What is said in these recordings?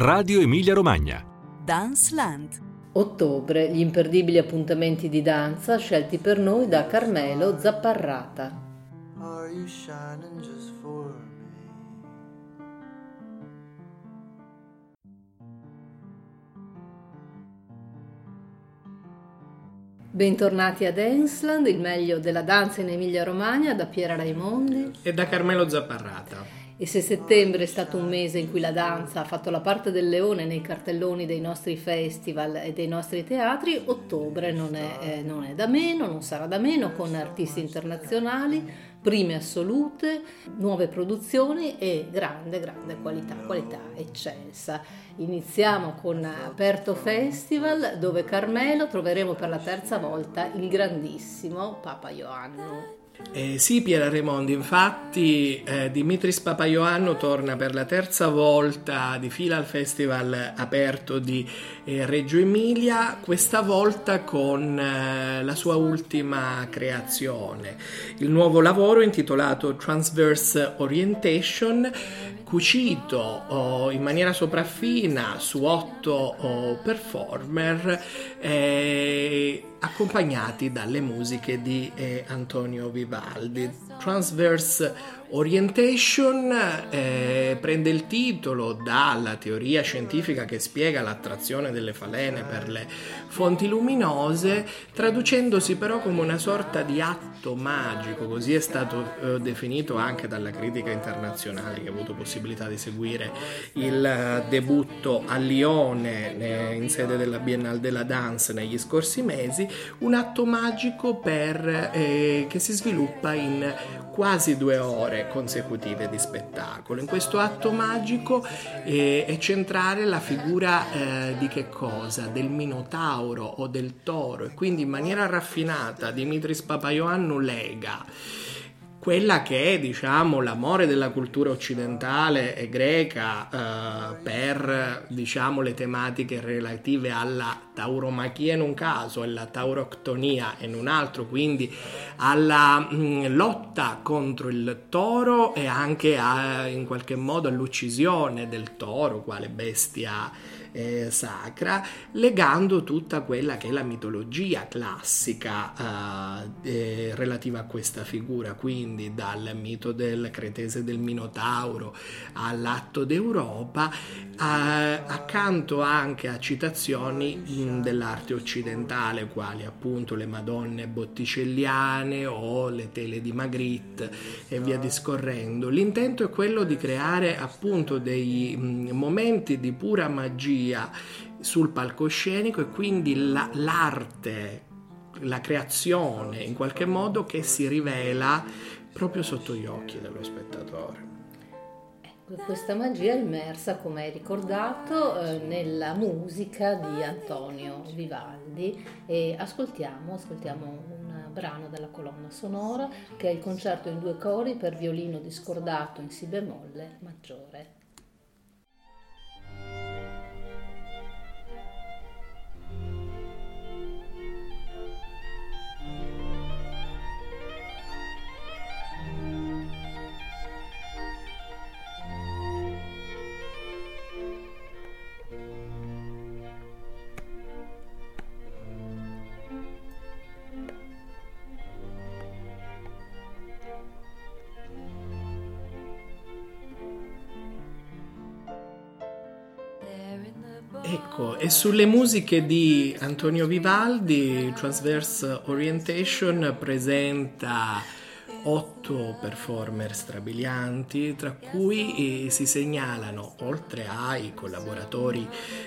Radio Emilia Romagna. Dance Land. Ottobre, gli imperdibili appuntamenti di danza scelti per noi da Carmelo Zapparrata. Are you shining just for me? Bentornati ad Ensland, il meglio della danza in Emilia Romagna da Piera Raimondi e da Carmelo Zapparrata. E se settembre è stato un mese in cui la danza ha fatto la parte del leone nei cartelloni dei nostri festival e dei nostri teatri, ottobre non è, eh, non è da meno, non sarà da meno, con artisti internazionali, prime assolute, nuove produzioni e grande, grande qualità, qualità eccelsa. Iniziamo con Aperto Festival, dove Carmelo troveremo per la terza volta il grandissimo Papa Ioanno. Eh, sì, Piera Raimondi, infatti eh, Dimitris Papaioannou torna per la terza volta di fila al festival aperto di eh, Reggio Emilia, questa volta con eh, la sua ultima creazione, il nuovo lavoro intitolato Transverse Orientation, cucito oh, in maniera sopraffina su otto oh, performer eh, accompagnati dalle musiche di eh, Antonio Vivaldi. Transverse Orientation eh, prende il titolo dalla teoria scientifica che spiega l'attrazione delle falene per le fonti luminose, traducendosi però come una sorta di atto magico, così è stato eh, definito anche dalla critica internazionale che ha avuto possibilità di seguire il eh, debutto a Lione eh, in sede della Biennale della Dance negli scorsi mesi, un atto magico per, eh, che si sviluppa in quasi due ore consecutive di spettacolo. In questo atto magico eh, è centrale la figura eh, di che cosa? Del Minotauro o del toro e quindi in maniera raffinata Dimitris Papaioannou lega quella che è diciamo l'amore della cultura occidentale e greca eh, per diciamo le tematiche relative alla tauromachia in un caso e la tauroctonia in un altro quindi alla mm, lotta contro il toro e anche a, in qualche modo all'uccisione del toro quale bestia eh, sacra, legando tutta quella che è la mitologia classica eh, eh, relativa a questa figura, quindi dal mito del cretese del Minotauro all'atto d'Europa, accanto anche a citazioni mh, dell'arte occidentale, quali appunto le Madonne botticelliane o le tele di Magritte e via discorrendo. L'intento è quello di creare appunto dei momenti di pura magia sul palcoscenico e quindi la, l'arte, la creazione in qualche modo che si rivela proprio sotto gli occhi dello spettatore. Questa magia è immersa, come hai ricordato, eh, nella musica di Antonio Vivaldi e ascoltiamo, ascoltiamo un brano della colonna sonora che è il concerto in due cori per violino discordato in si bemolle maggiore. E sulle musiche di Antonio Vivaldi, Transverse Orientation presenta otto performer strabilianti, tra cui eh, si segnalano, oltre ai collaboratori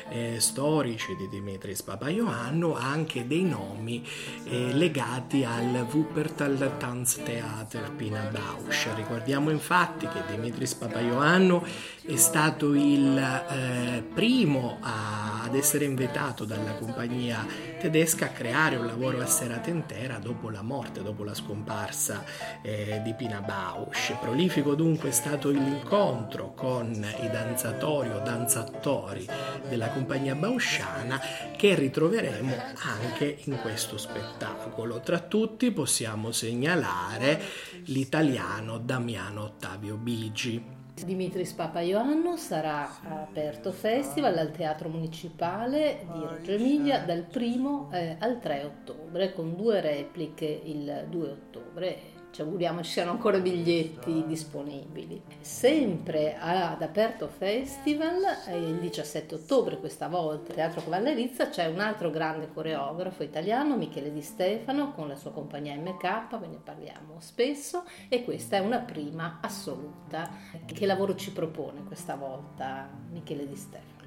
eh, storici di Dimitris Papaioannou, anche dei nomi eh, legati al Wuppertal Tanztheater Pina Bausch. Ricordiamo infatti che Dimitris Papaioannou è stato il eh, primo a, ad essere invitato dalla compagnia tedesca a creare un lavoro a serata intera dopo la morte, dopo la scomparsa eh, di Pina Bausch. Prolifico dunque è stato l'incontro con i danzatori o danzatori della compagnia bausciana che ritroveremo anche in questo spettacolo. Tra tutti possiamo segnalare l'italiano Damiano Ottavio Bigi. Dimitris Papa Ioannou sarà aperto festival al Teatro Municipale di Reggio Emilia dal 1 eh, al 3 ottobre con due repliche il 2 ottobre ci auguriamo ci siano ancora biglietti disponibili. Sempre ad Aperto Festival, il 17 ottobre questa volta, Teatro Cavallerizza, c'è un altro grande coreografo italiano, Michele Di Stefano, con la sua compagnia MK, ve ne parliamo spesso, e questa è una prima assoluta. Che lavoro ci propone questa volta Michele Di Stefano?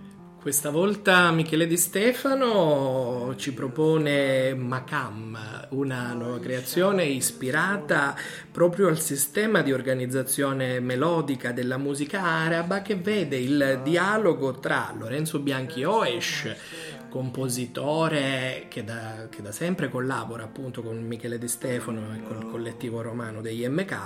Questa volta Michele Di Stefano ci propone Macam, una nuova creazione ispirata proprio al sistema di organizzazione melodica della musica araba che vede il dialogo tra Lorenzo Bianchi Oesh compositore che da, che da, sempre collabora appunto con Michele De Stefano e col collettivo romano degli MK,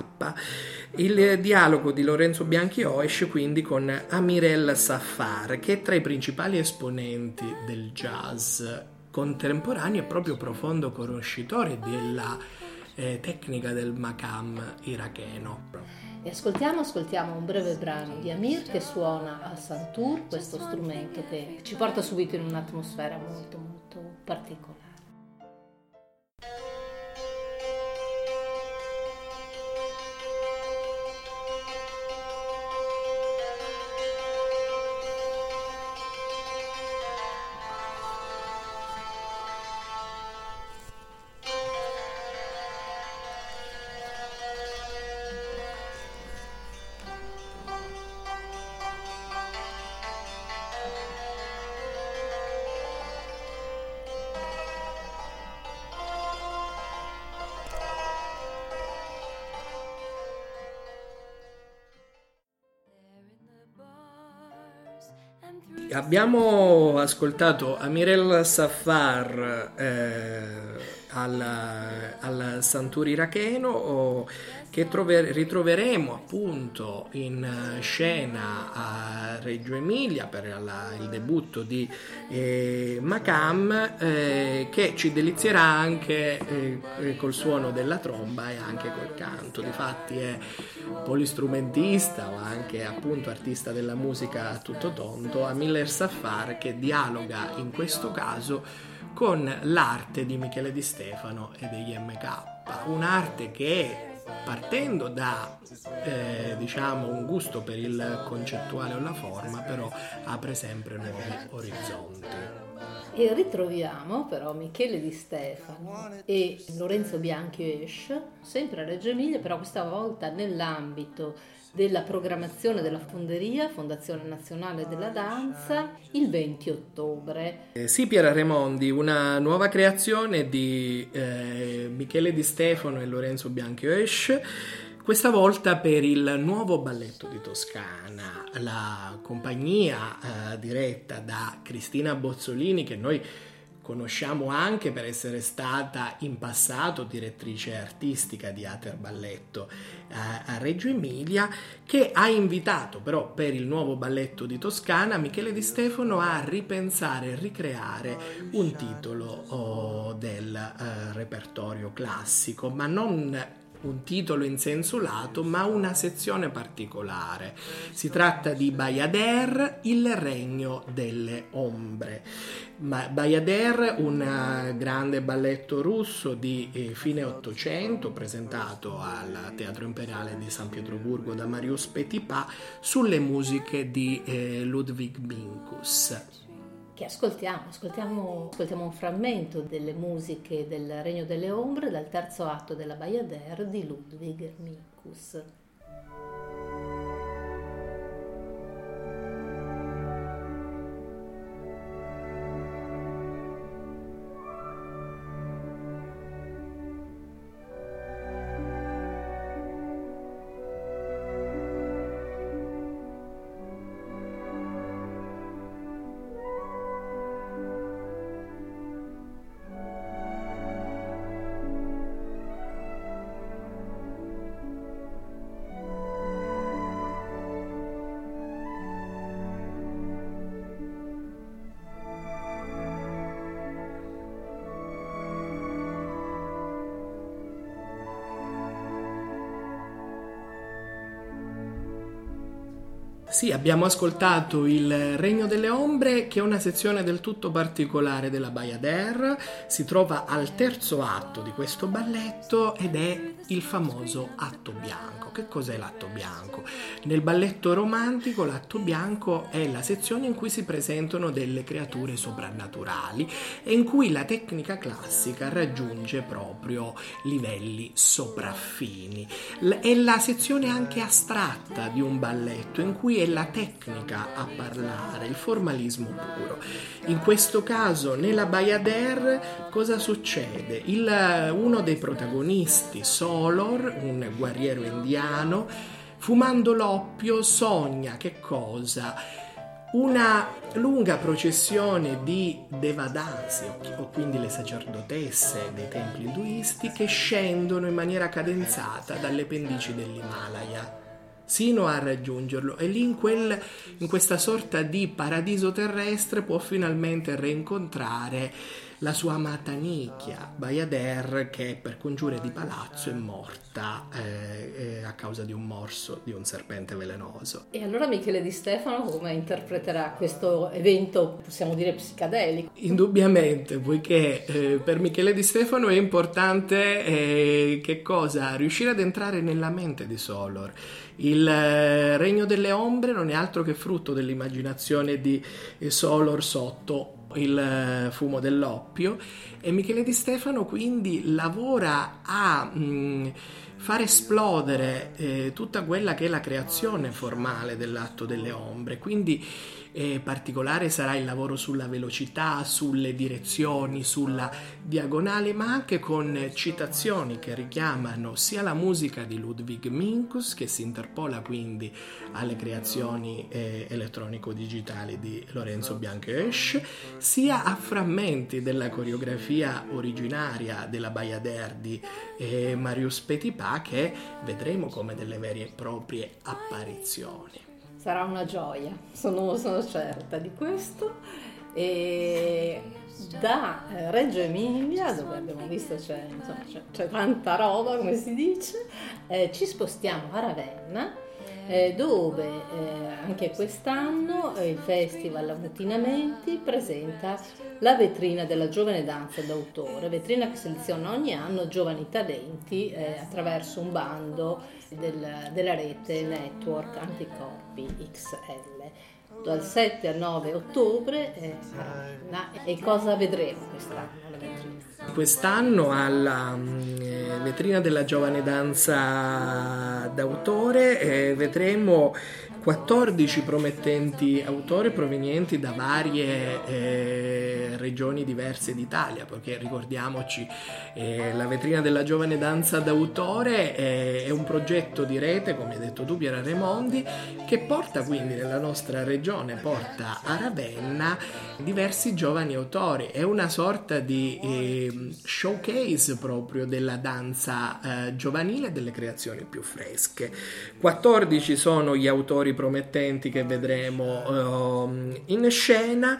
il dialogo di Lorenzo Bianchi Oesch quindi con Amirel Safar, che è tra i principali esponenti del jazz contemporaneo e proprio profondo conoscitore della eh, tecnica del makam iracheno. E ascoltiamo, ascoltiamo un breve brano di Amir che suona al santur, questo strumento che ci porta subito in un'atmosfera molto molto particolare. Abbiamo ascoltato Amirel Safar eh, al, al Santuri Iracheno che trover, ritroveremo appunto in scena a Reggio Emilia per la, il debutto di eh, Macam eh, che ci delizierà anche eh, col suono della tromba e anche col canto. Difatti è polistrumentista ma anche appunto artista della musica a tutto tonto, a Miller Safar che dialoga in questo caso con l'arte di Michele Di Stefano e degli MK, un'arte che partendo da eh, diciamo un gusto per il concettuale o la forma, però apre sempre nuovi orizzonti. E ritroviamo però Michele Di Stefano e Lorenzo Bianchi Esch, sempre a Reggio Emilia, però questa volta nell'ambito della programmazione della Fonderia, Fondazione Nazionale della Danza, il 20 ottobre. Eh, sì, Piera Remondi, una nuova creazione di eh, Michele Di Stefano e Lorenzo Bianchi Esch. Questa volta per il nuovo balletto di Toscana, la compagnia eh, diretta da Cristina Bozzolini che noi conosciamo anche per essere stata in passato direttrice artistica di Ater Balletto eh, a Reggio Emilia, che ha invitato però per il nuovo balletto di Toscana Michele Di Stefano a ripensare e ricreare un titolo oh, del eh, repertorio classico, ma non un titolo in senso lato, ma una sezione particolare. Si tratta di Bayader, il regno delle ombre. Bayader, un eh, grande balletto russo di eh, fine Ottocento, presentato al Teatro Imperiale di San Pietroburgo da Marius Petipa, sulle musiche di eh, Ludwig Minkus che ascoltiamo, ascoltiamo, ascoltiamo, un frammento delle musiche del Regno delle Ombre dal terzo atto della Bayadère di Ludwig Minkus. Sì, abbiamo ascoltato Il Regno delle Ombre, che è una sezione del tutto particolare della Bayadère, si trova al terzo atto di questo balletto ed è il famoso atto bianco. Che cos'è l'atto bianco? Nel balletto romantico l'atto bianco è la sezione in cui si presentano delle creature soprannaturali e in cui la tecnica classica raggiunge proprio livelli sopraffini. È la sezione anche astratta di un balletto in cui è la tecnica a parlare, il formalismo puro. In questo caso, nella Bayadère, cosa succede? Il, uno dei protagonisti, Solor, un guerriero indiano, fumando l'oppio, sogna che cosa? Una lunga processione di devadasi, o quindi le sacerdotesse dei templi induisti, che scendono in maniera cadenzata dalle pendici dell'Himalaya sino a raggiungerlo e lì in, quel, in questa sorta di paradiso terrestre può finalmente rincontrare la sua amata nicchia, Bayader, che per congiure di palazzo è morta eh, eh, a causa di un morso di un serpente velenoso. E allora Michele Di Stefano come interpreterà questo evento, possiamo dire psicadelico? Indubbiamente, poiché eh, per Michele Di Stefano è importante eh, che cosa? Riuscire ad entrare nella mente di Solor. Il eh, Regno delle Ombre non è altro che frutto dell'immaginazione di Solor sotto il eh, fumo dell'oppio. E Michele Di Stefano quindi lavora a mh, mm, far esplodere eh, tutta quella che è la creazione formale dell'atto delle ombre, quindi eh, particolare sarà il lavoro sulla velocità, sulle direzioni, sulla diagonale, ma anche con citazioni che richiamano sia la musica di Ludwig Minkus, che si interpola quindi alle creazioni eh, elettronico-digitali di Lorenzo Bianchesch, sia a frammenti della coreografia originaria della Bayadère di eh, Marius Petipa che vedremo come delle vere e proprie apparizioni sarà una gioia, sono, sono certa di questo. E da eh, Reggio Emilia, dove abbiamo visto c'è, insomma, c'è, c'è tanta roba, come si dice, eh, ci spostiamo a Ravenna eh, dove eh, anche quest'anno eh, il Festival Ammutinamenti presenta la vetrina della giovane danza d'autore, vetrina che seleziona ogni anno giovani talenti eh, attraverso un bando del, della rete Network Anticorpi XL dal 7 al 9 ottobre eh, e cosa vedremo quest'anno? Quest'anno alla mm, vetrina della giovane danza d'autore eh, vedremo 14 promettenti autori provenienti da varie eh, regioni diverse d'Italia, perché ricordiamoci eh, la vetrina della giovane danza d'autore eh, è un progetto di rete, come hai detto tu Piera Remondi, che porta quindi nella nostra regione, porta a Ravenna diversi giovani autori, è una sorta di ehm, showcase proprio della danza eh, giovanile e delle creazioni più fresche. 14 sono gli autori promettenti che vedremo uh, in scena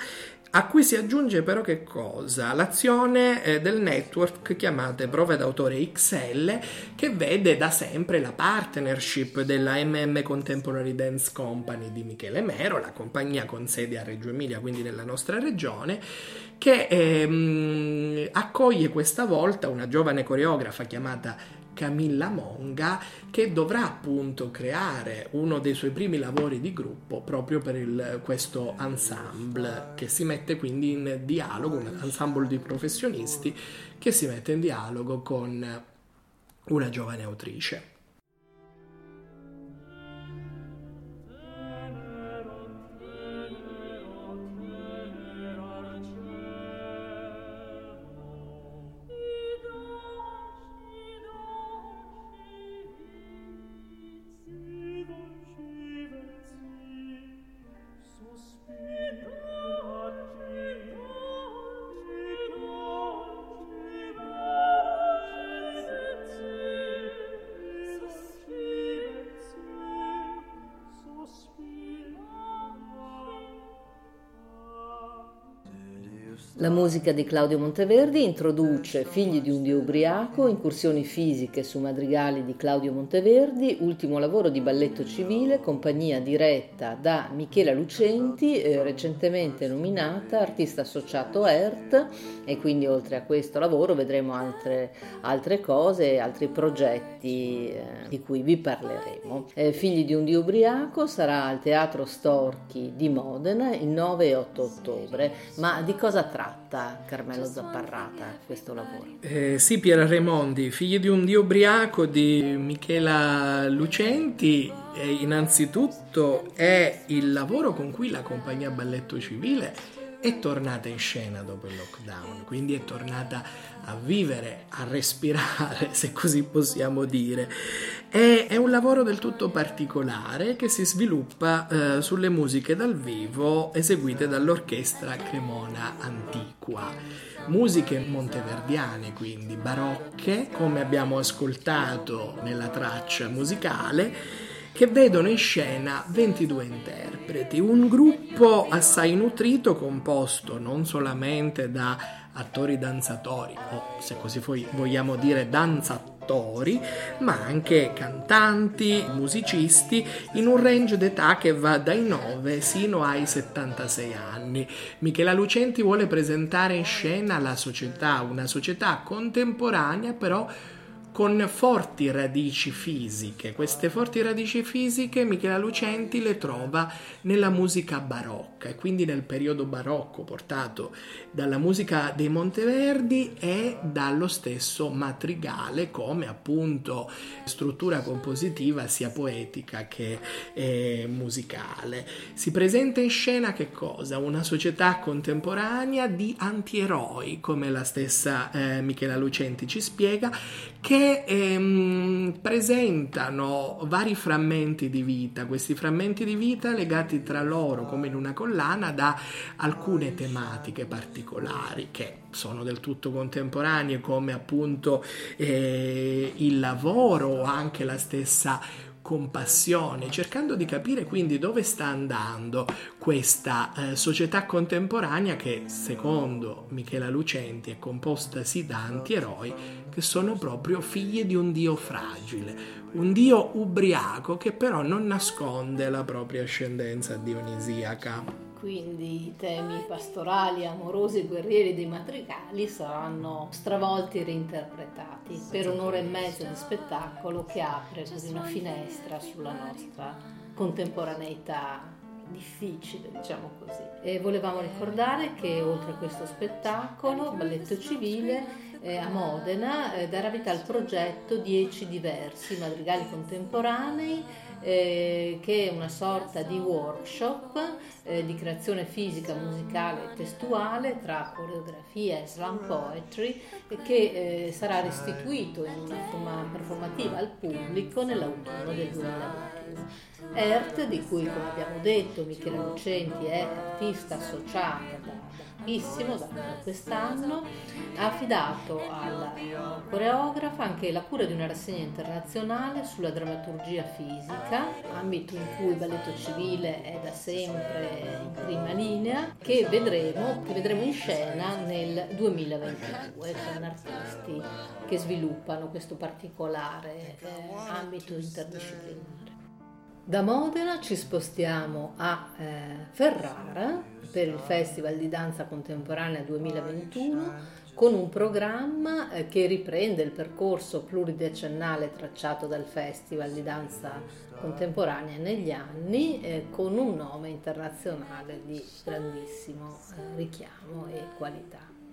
a cui si aggiunge però che cosa? L'azione eh, del network chiamate Prove d'autore XL che vede da sempre la partnership della MM Contemporary Dance Company di Michele Mero, la compagnia con sede a Reggio Emilia, quindi nella nostra regione, che ehm, accoglie questa volta una giovane coreografa chiamata Camilla Monga che dovrà appunto creare uno dei suoi primi lavori di gruppo proprio per il, questo ensemble che si mette quindi in dialogo, un ensemble di professionisti che si mette in dialogo con una giovane autrice. Musica di Claudio Monteverdi introduce Figli di un Dio ubriaco, incursioni fisiche su madrigali di Claudio Monteverdi, ultimo lavoro di balletto civile, compagnia diretta da Michela Lucenti, eh, recentemente nominata artista associato ERT e quindi oltre a questo lavoro vedremo altre, altre cose, altri progetti eh, di cui vi parleremo. Eh, Figli di un Dio ubriaco sarà al Teatro Storchi di Modena il 9 e 8 ottobre, ma di cosa tratta? Carmelo Zapparrata questo lavoro? Eh, sì, Piera Raimondi, figli di un dio ubriaco di Michela Lucenti, eh, innanzitutto è il lavoro con cui la compagnia Balletto Civile è tornata in scena dopo il lockdown, quindi è tornata a vivere, a respirare, se così possiamo dire. È, è un lavoro del tutto particolare che si sviluppa eh, sulle musiche dal vivo eseguite dall'orchestra Cremona Antiqua. Musiche monteverdiane, quindi barocche, come abbiamo ascoltato nella traccia musicale che vedono in scena 22 interpreti, un gruppo assai nutrito composto non solamente da attori danzatori o se così vogliamo dire danzatori, ma anche cantanti, musicisti in un range d'età che va dai 9 sino ai 76 anni. Michela Lucenti vuole presentare in scena la società, una società contemporanea però con forti radici fisiche. Queste forti radici fisiche Michela Lucenti le trova nella musica barocca e quindi nel periodo barocco portato dalla musica dei Monteverdi e dallo stesso matrigale come appunto struttura compositiva sia poetica che eh, musicale. Si presenta in scena che cosa? Una società contemporanea di antieroi, come la stessa eh, Michela Lucenti ci spiega, che ehm, presentano vari frammenti di vita, questi frammenti di vita legati tra loro come in una collana da alcune tematiche particolari che sono del tutto contemporanee come appunto eh, il lavoro o anche la stessa compassione, cercando di capire quindi dove sta andando questa eh, società contemporanea che, secondo Michela Lucenti, è composta sì da antieroi che sono proprio figli di un dio fragile, un dio ubriaco che però non nasconde la propria ascendenza dionisiaca quindi i temi pastorali, amorosi guerrieri dei madrigali saranno stravolti e reinterpretati per un'ora e mezza di spettacolo che apre così una finestra sulla nostra contemporaneità difficile, diciamo così. E volevamo ricordare che oltre a questo spettacolo, Balletto Civile eh, a Modena eh, darà vita al progetto 10 diversi madrigali contemporanei eh, che è una sorta di workshop eh, di creazione fisica, musicale e testuale tra coreografia e slam poetry che eh, sarà restituito in una forma performativa al pubblico nell'autunno del 2021. ERT, di cui come abbiamo detto Michele Lucenti è artista associata da pochissimo, da quest'anno, ha affidato alla coreografa anche la cura di una rassegna internazionale sulla drammaturgia fisica, ambito in cui il balletto civile è da sempre in prima linea, che vedremo, che vedremo in scena nel 2022 con artisti che sviluppano questo particolare eh, ambito interdisciplinare. Da Modena ci spostiamo a eh, Ferrara per il Festival di Danza Contemporanea 2021 con un programma eh, che riprende il percorso pluridecennale tracciato dal Festival di Danza Contemporanea negli anni eh, con un nome internazionale di grandissimo eh, richiamo e qualità.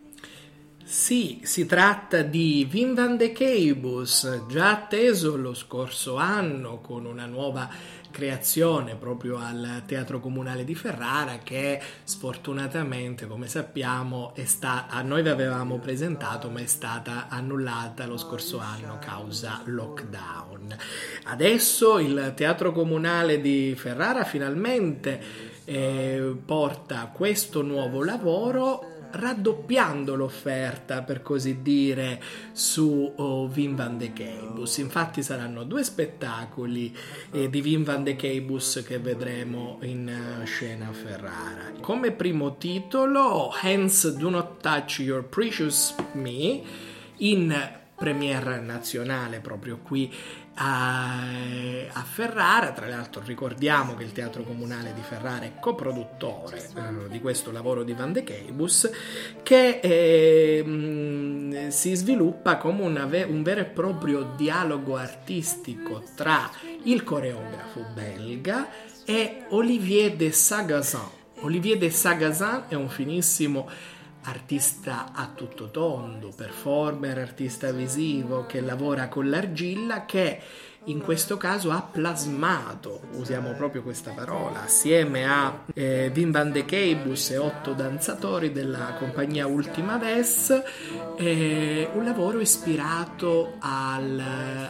Sì, si tratta di Wim van de Keibus, già atteso lo scorso anno con una nuova creazione proprio al Teatro Comunale di Ferrara che sfortunatamente, come sappiamo, sta, a noi vi avevamo presentato ma è stata annullata lo scorso anno causa lockdown. Adesso il Teatro Comunale di Ferrara finalmente eh, porta questo nuovo lavoro raddoppiando l'offerta, per così dire, su oh, Wim van de Keibus. Infatti saranno due spettacoli eh, di Wim van de Keibus che vedremo in uh, scena a Ferrara. Come primo titolo, Hands Do Not Touch Your Precious Me, in premiere nazionale proprio qui a, a, Ferrara. Tra l'altro ricordiamo che il Teatro Comunale di Ferrara è coproduttore eh, di questo lavoro di Van de Keibus che eh, si sviluppa come una, un vero e proprio dialogo artistico tra il coreografo belga e Olivier de Sagazan. Olivier de Sagazan è un finissimo artista a tutto tondo, performer, artista visivo che lavora con l'argilla che in questo caso ha plasmato, usiamo proprio questa parola, assieme a eh, Wim van de Keibus e otto danzatori della compagnia Ultima Ves, eh, un lavoro ispirato al,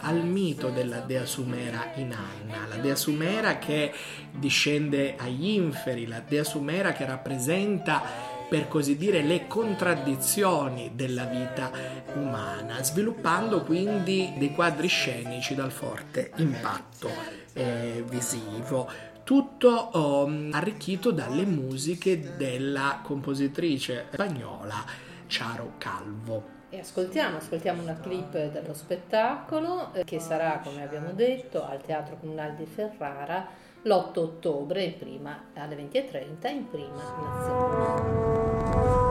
al, mito della dea Sumera Inanna, la dea Sumera che discende agli inferi, la dea Sumera che rappresenta per così dire, le contraddizioni della vita umana, sviluppando quindi dei quadri scenici dal forte impatto eh, visivo. Tutto um, arricchito dalle musiche della compositrice spagnola Charo Calvo. E ascoltiamo, ascoltiamo una clip dello spettacolo eh, che sarà, come abbiamo detto, al Teatro Comunale di Ferrara l'8 ottobre prima, alle 20.30 in prima nazionale.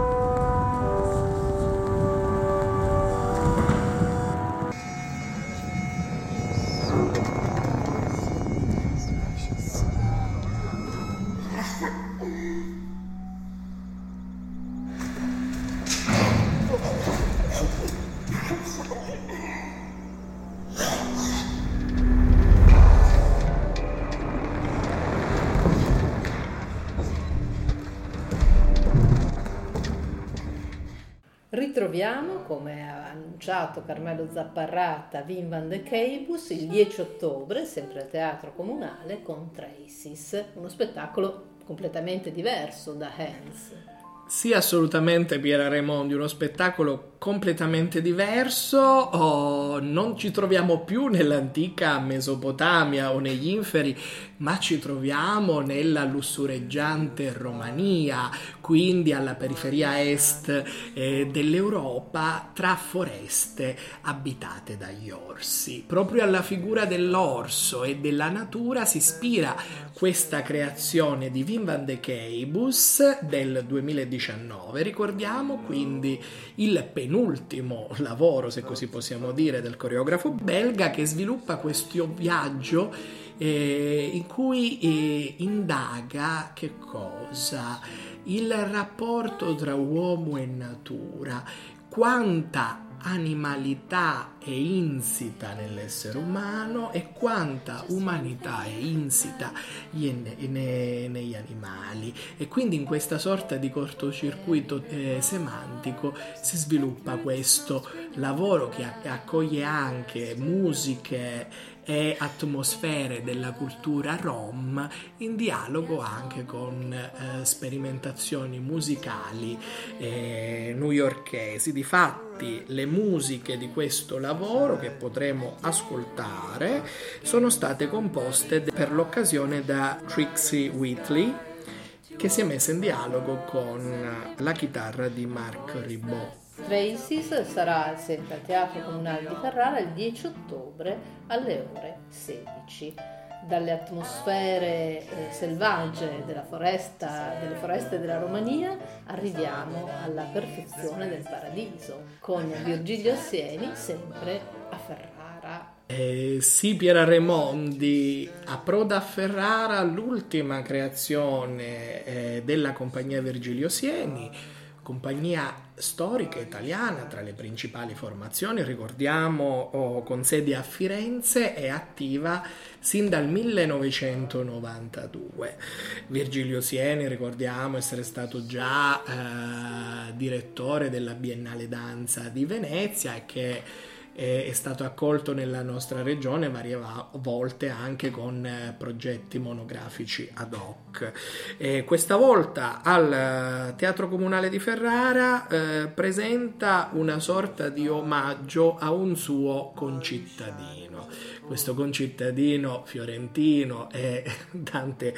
Ritroviamo, come ha annunciato Carmelo Zapparrata, Wim van de Keibus il 10 ottobre, sempre al Teatro Comunale, con Traces, uno spettacolo completamente diverso da Hans. Sì, assolutamente Piera Raimondi, uno spettacolo completamente diverso, oh, non ci troviamo più nell'antica Mesopotamia o negli inferi, ma ci troviamo nella lussureggiante Romania, quindi alla periferia est eh, dell'Europa, tra foreste abitate dagli orsi. Proprio alla figura dell'orso e della natura si ispira questa creazione di Wim van de Keibus del 2019. Ricordiamo quindi il penultimo penultimo lavoro, se così possiamo dire, del coreografo belga che sviluppa questo viaggio eh, in cui eh, indaga che cosa? Il rapporto tra uomo e natura, quanta animalità è insita nell'essere umano e quanta umanità è insita negli animali. E quindi in questa sorta di cortocircuito eh, semantico si sviluppa questo lavoro che accoglie anche musiche e atmosfere della cultura rom in dialogo anche con eh, sperimentazioni musicali eh, newyorkesi. Difatti le musiche di questo lavoro che potremo ascoltare sono state composte per l'occasione da Trixie Whitley che si è messa in dialogo con la chitarra di Marc Ribot. Traces sarà sempre al Teatro Comunale di Ferrara il 10 ottobre alle ore 16. Dalle atmosfere eh, selvagge foresta, delle foreste della Romania arriviamo alla perfezione del paradiso con Virgilio Sieni sempre a Ferrara. Eh, sì, Piera Remondi approda a Ferrara l'ultima creazione eh, della compagnia Virgilio Sieni compagnia storica italiana tra le principali formazioni, ricordiamo oh, con sede a Firenze è attiva sin dal 1992. Virgilio Sieni, ricordiamo essere stato già eh, direttore della Biennale Danza di Venezia e che è stato accolto nella nostra regione varie volte anche con eh, progetti monografici ad hoc. E questa volta al Teatro Comunale di Ferrara eh, presenta una sorta di omaggio a un suo concittadino. Questo concittadino fiorentino è Dante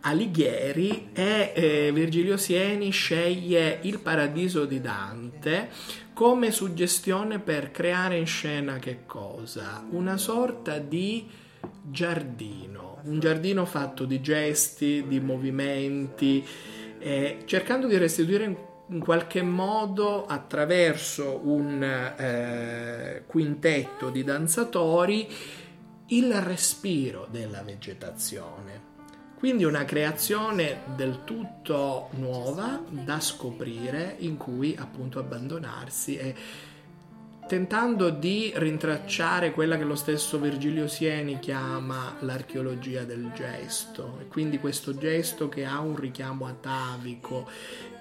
Alighieri e eh, Virgilio Sieni sceglie Il paradiso di Dante come suggestione per creare in scena che cosa? Una sorta di giardino, un giardino fatto di gesti, di movimenti, eh, cercando di restituire in, qualche modo attraverso un eh, quintetto di danzatori il respiro della vegetazione. Quindi una creazione del tutto nuova da scoprire in cui appunto abbandonarsi e tentando di rintracciare quella che lo stesso Virgilio Sieni chiama l'archeologia del gesto, e quindi questo gesto che ha un richiamo atavico,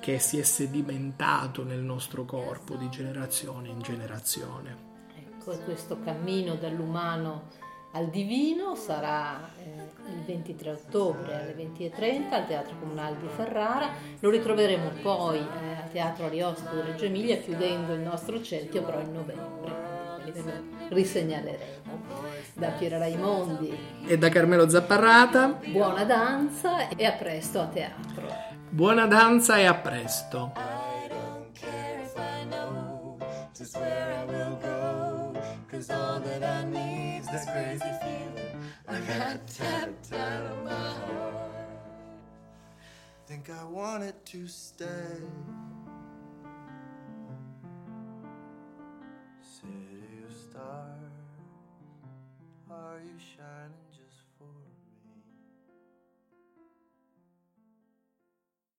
che si è sedimentato nel nostro corpo di generazione in generazione. Ecco, questo cammino dall'umano al Divino sarà eh, 23 ottobre alle 20.30 al Teatro Comunale di Ferrara, lo ritroveremo poi eh, al Teatro Ariosto di Reggio Emilia chiudendo il nostro cerchio però in novembre, quindi ve lo risegnaleremo. Da Piera Raimondi e da Carmelo Zapparrata, buona danza e a presto a teatro. Buona danza e a presto. Cause all that I need's that crazy feeling I got tapped out of my heart. Think I wanted to stay. City of stars Are you shining